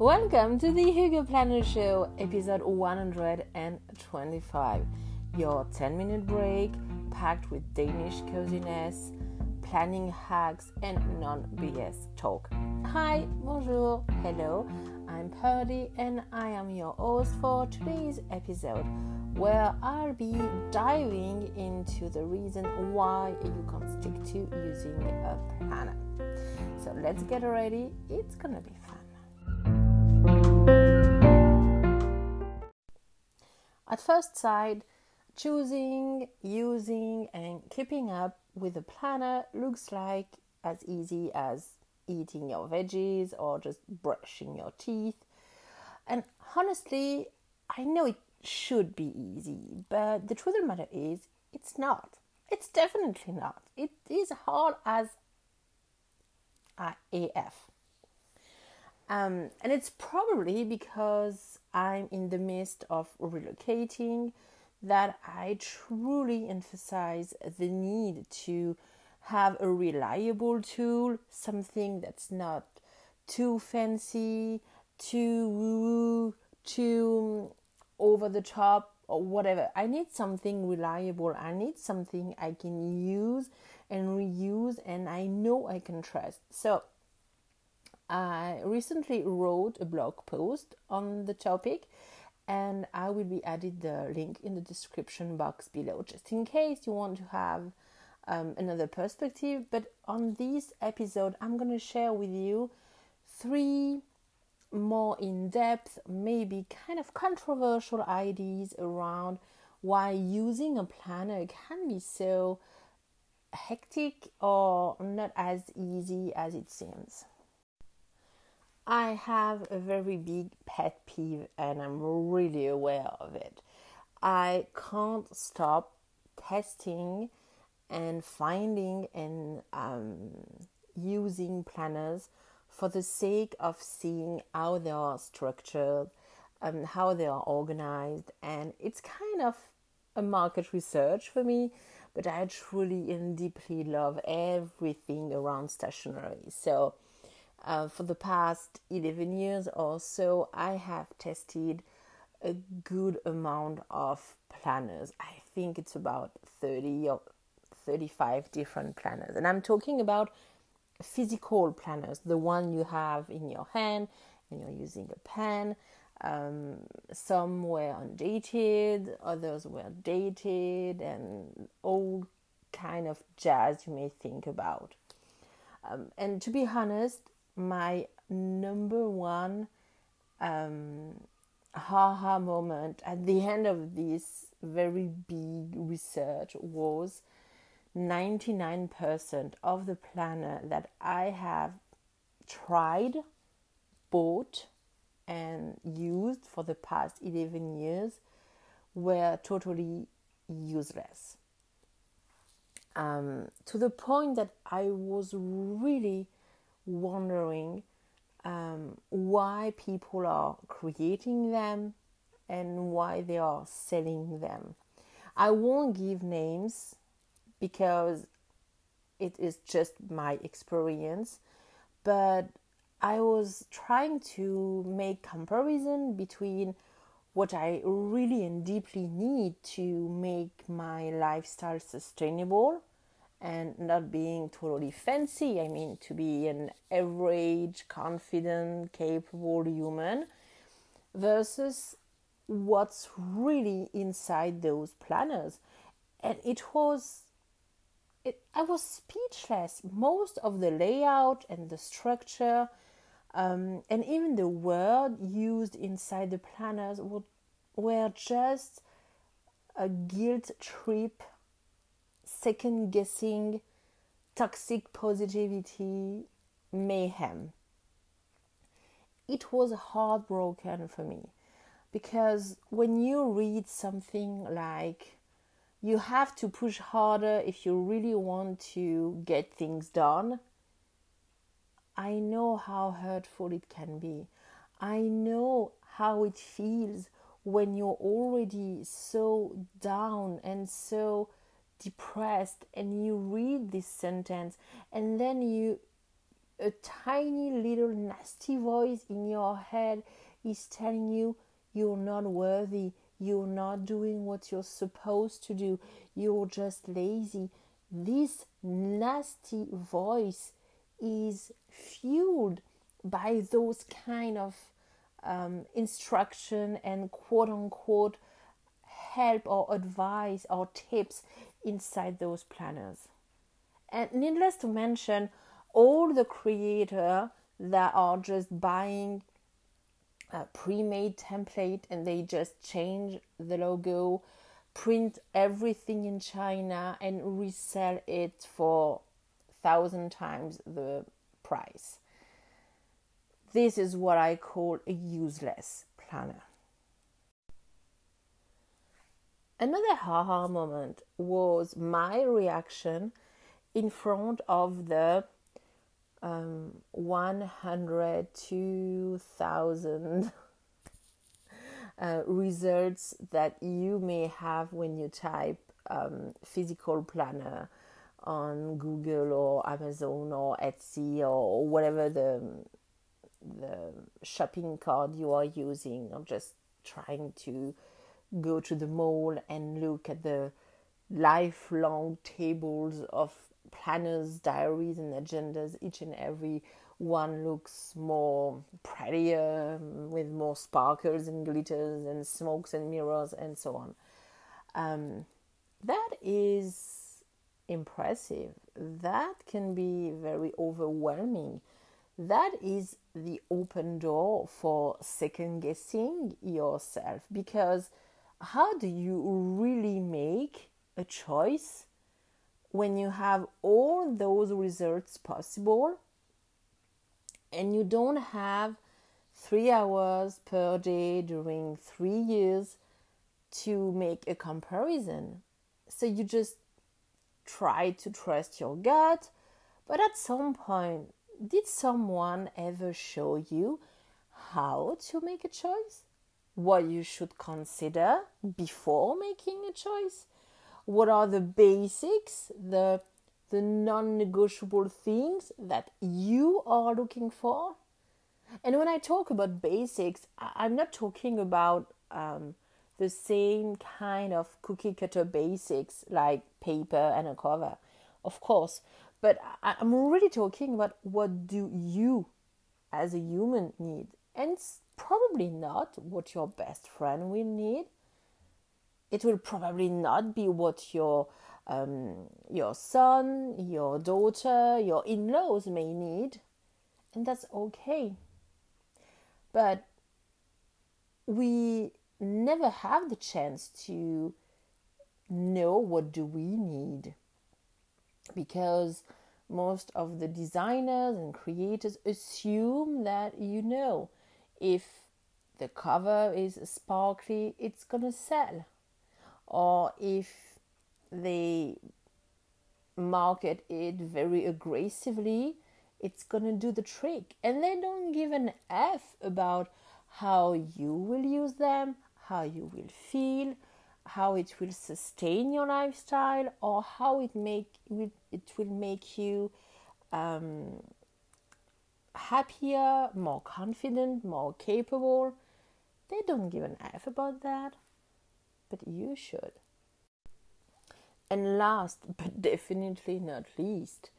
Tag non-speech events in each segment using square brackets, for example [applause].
Welcome to the Hygge Planner Show, episode 125. Your 10 minute break packed with Danish coziness, planning hacks, and non BS talk. Hi, bonjour, hello, I'm Purdey, and I am your host for today's episode, where I'll be diving into the reason why you can't stick to using a planner. So let's get ready, it's gonna be fun. At first sight, choosing, using, and keeping up with a planner looks like as easy as eating your veggies or just brushing your teeth. And honestly, I know it should be easy, but the truth of the matter is, it's not. It's definitely not. It is hard as AF. Um, and it's probably because I'm in the midst of relocating that I truly emphasize the need to have a reliable tool, something that's not too fancy, too too over the top, or whatever. I need something reliable. I need something I can use and reuse, and I know I can trust. So, I recently wrote a blog post on the topic and I will be added the link in the description box below just in case you want to have um, another perspective. But on this episode, I'm going to share with you three more in depth, maybe kind of controversial ideas around why using a planner can be so hectic or not as easy as it seems. I have a very big pet peeve and I'm really aware of it. I can't stop testing and finding and um, using planners for the sake of seeing how they are structured, um, how they are organized, and it's kind of a market research for me. But I truly and deeply love everything around stationery. So uh, for the past 11 years or so, I have tested a good amount of planners. I think it's about 30 or 35 different planners. And I'm talking about physical planners, the one you have in your hand and you're using a pen. Um, some were undated, others were dated, and all kind of jazz you may think about. Um, and to be honest, my number one um, haha moment at the end of this very big research was 99% of the planner that I have tried, bought, and used for the past 11 years were totally useless. Um, to the point that I was really wondering um, why people are creating them and why they are selling them. I won't give names because it is just my experience, but I was trying to make comparison between what I really and deeply need to make my lifestyle sustainable and not being totally fancy. I mean, to be an average, confident, capable human versus what's really inside those planners. And it was, it, I was speechless. Most of the layout and the structure, um, and even the word used inside the planners were just a guilt trip second guessing, toxic positivity, mayhem. It was heartbroken for me because when you read something like you have to push harder if you really want to get things done, I know how hurtful it can be. I know how it feels when you're already so down and so depressed and you read this sentence and then you a tiny little nasty voice in your head is telling you you're not worthy, you're not doing what you're supposed to do, you're just lazy. This nasty voice is fueled by those kind of um, instruction and quote unquote help or advice or tips inside those planners. And needless to mention, all the creators that are just buying a pre-made template and they just change the logo, print everything in China and resell it for thousand times the price. This is what I call a useless planner. Another haha moment was my reaction in front of the um, 102,000 [laughs] uh, results that you may have when you type um, physical planner on Google or Amazon or Etsy or whatever the the shopping card you are using. Or just trying to go to the mall and look at the lifelong tables of planners, diaries, and agendas. Each and every one looks more prettier with more sparkles and glitters and smokes and mirrors and so on. Um, that is impressive. That can be very overwhelming that is the open door for second guessing yourself because how do you really make a choice when you have all those results possible and you don't have three hours per day during three years to make a comparison? So you just try to trust your gut, but at some point did someone ever show you how to make a choice? What you should consider before making a choice? What are the basics, the the non-negotiable things that you are looking for? And when I talk about basics, I'm not talking about um, the same kind of cookie cutter basics like paper and a cover. Of course, but I'm really talking about what do you as a human need. And it's probably not what your best friend will need. It will probably not be what your um, your son, your daughter, your in-laws may need, and that's okay. But we never have the chance to know what do we need because most of the designers and creators assume that you know if the cover is sparkly it's gonna sell. Or if they market it very aggressively it's gonna do the trick. And they don't give an f about how you will use them how you will feel how it will sustain your lifestyle or how it make it will make you um, happier, more confident, more capable. They don't give an F about that, but you should. And last [laughs] but definitely not least,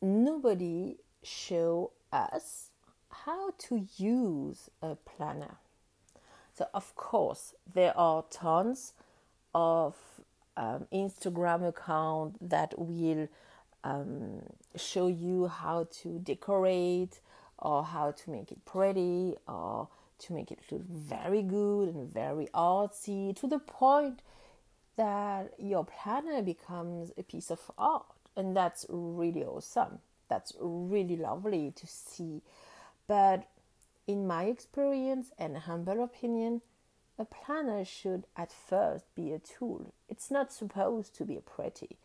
nobody show us how to use a planner. So, of course, there are tons of um, Instagram account that will um, show you how to decorate or how to make it pretty or to make it look very good and very artsy to the point that your planner becomes a piece of art and that's really awesome that's really lovely to see but in my experience and humble opinion, a planner should at first be a tool. It's not supposed to be pretty.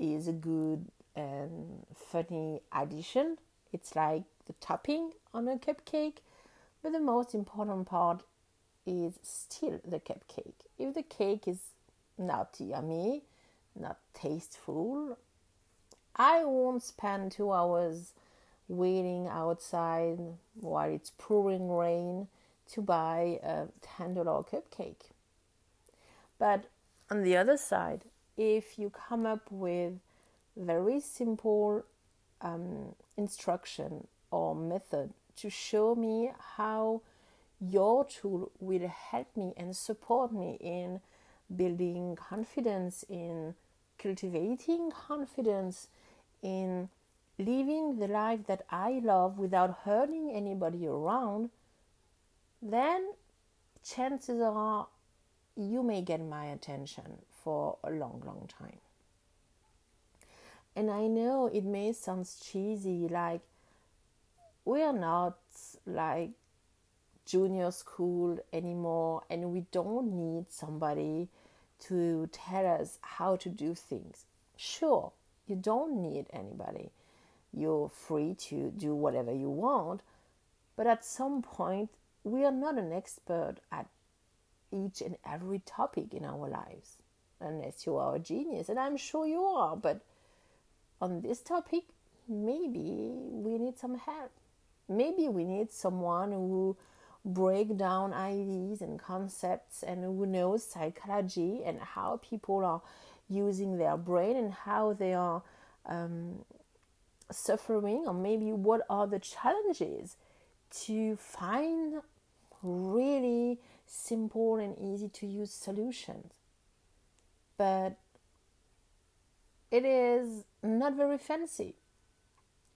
Is a good and funny addition. It's like the topping on a cupcake, but the most important part is still the cupcake. If the cake is not yummy, not tasteful, I won't spend two hours waiting outside while it's pouring rain to buy a $10 cupcake. But on the other side, if you come up with very simple um, instruction or method to show me how your tool will help me and support me in building confidence, in cultivating confidence, in living the life that I love without hurting anybody around, then chances are you may get my attention for a long, long time. And I know it may sound cheesy, like we're not like junior school anymore, and we don't need somebody to tell us how to do things. Sure, you don't need anybody. You're free to do whatever you want, but at some point, we are not an expert at each and every topic in our lives, unless you are a genius, and I'm sure you are, but on this topic, maybe we need some help. Maybe we need someone who break down ideas and concepts and who knows psychology and how people are using their brain and how they are um, suffering or maybe what are the challenges to find really simple and easy to use solutions but it is not very fancy.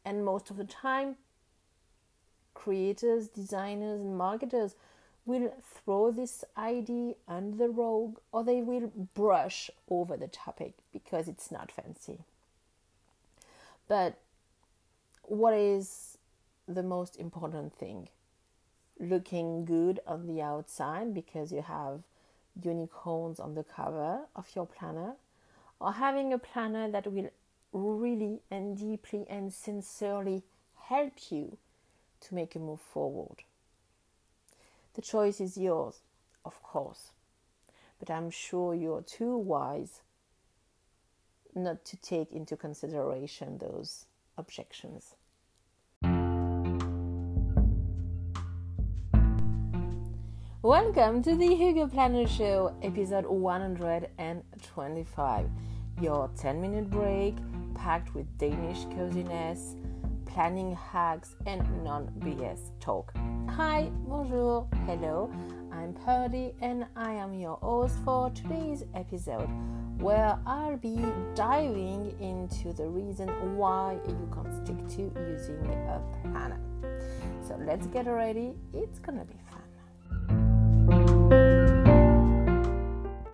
And most of the time, creators, designers, and marketers will throw this idea under the rug or they will brush over the topic because it's not fancy. But what is the most important thing? Looking good on the outside because you have unicorns on the cover of your planner, or having a planner that will really and deeply and sincerely help you to make a move forward. The choice is yours, of course, but I'm sure you're too wise not to take into consideration those objections. Welcome to the Hygge Planner Show, episode 125. Your 10 minute break packed with Danish coziness, planning hacks, and non BS talk. Hi, bonjour, hello, I'm Purdey, and I am your host for today's episode, where I'll be diving into the reason why you can't stick to using a planner. So let's get ready, it's gonna be.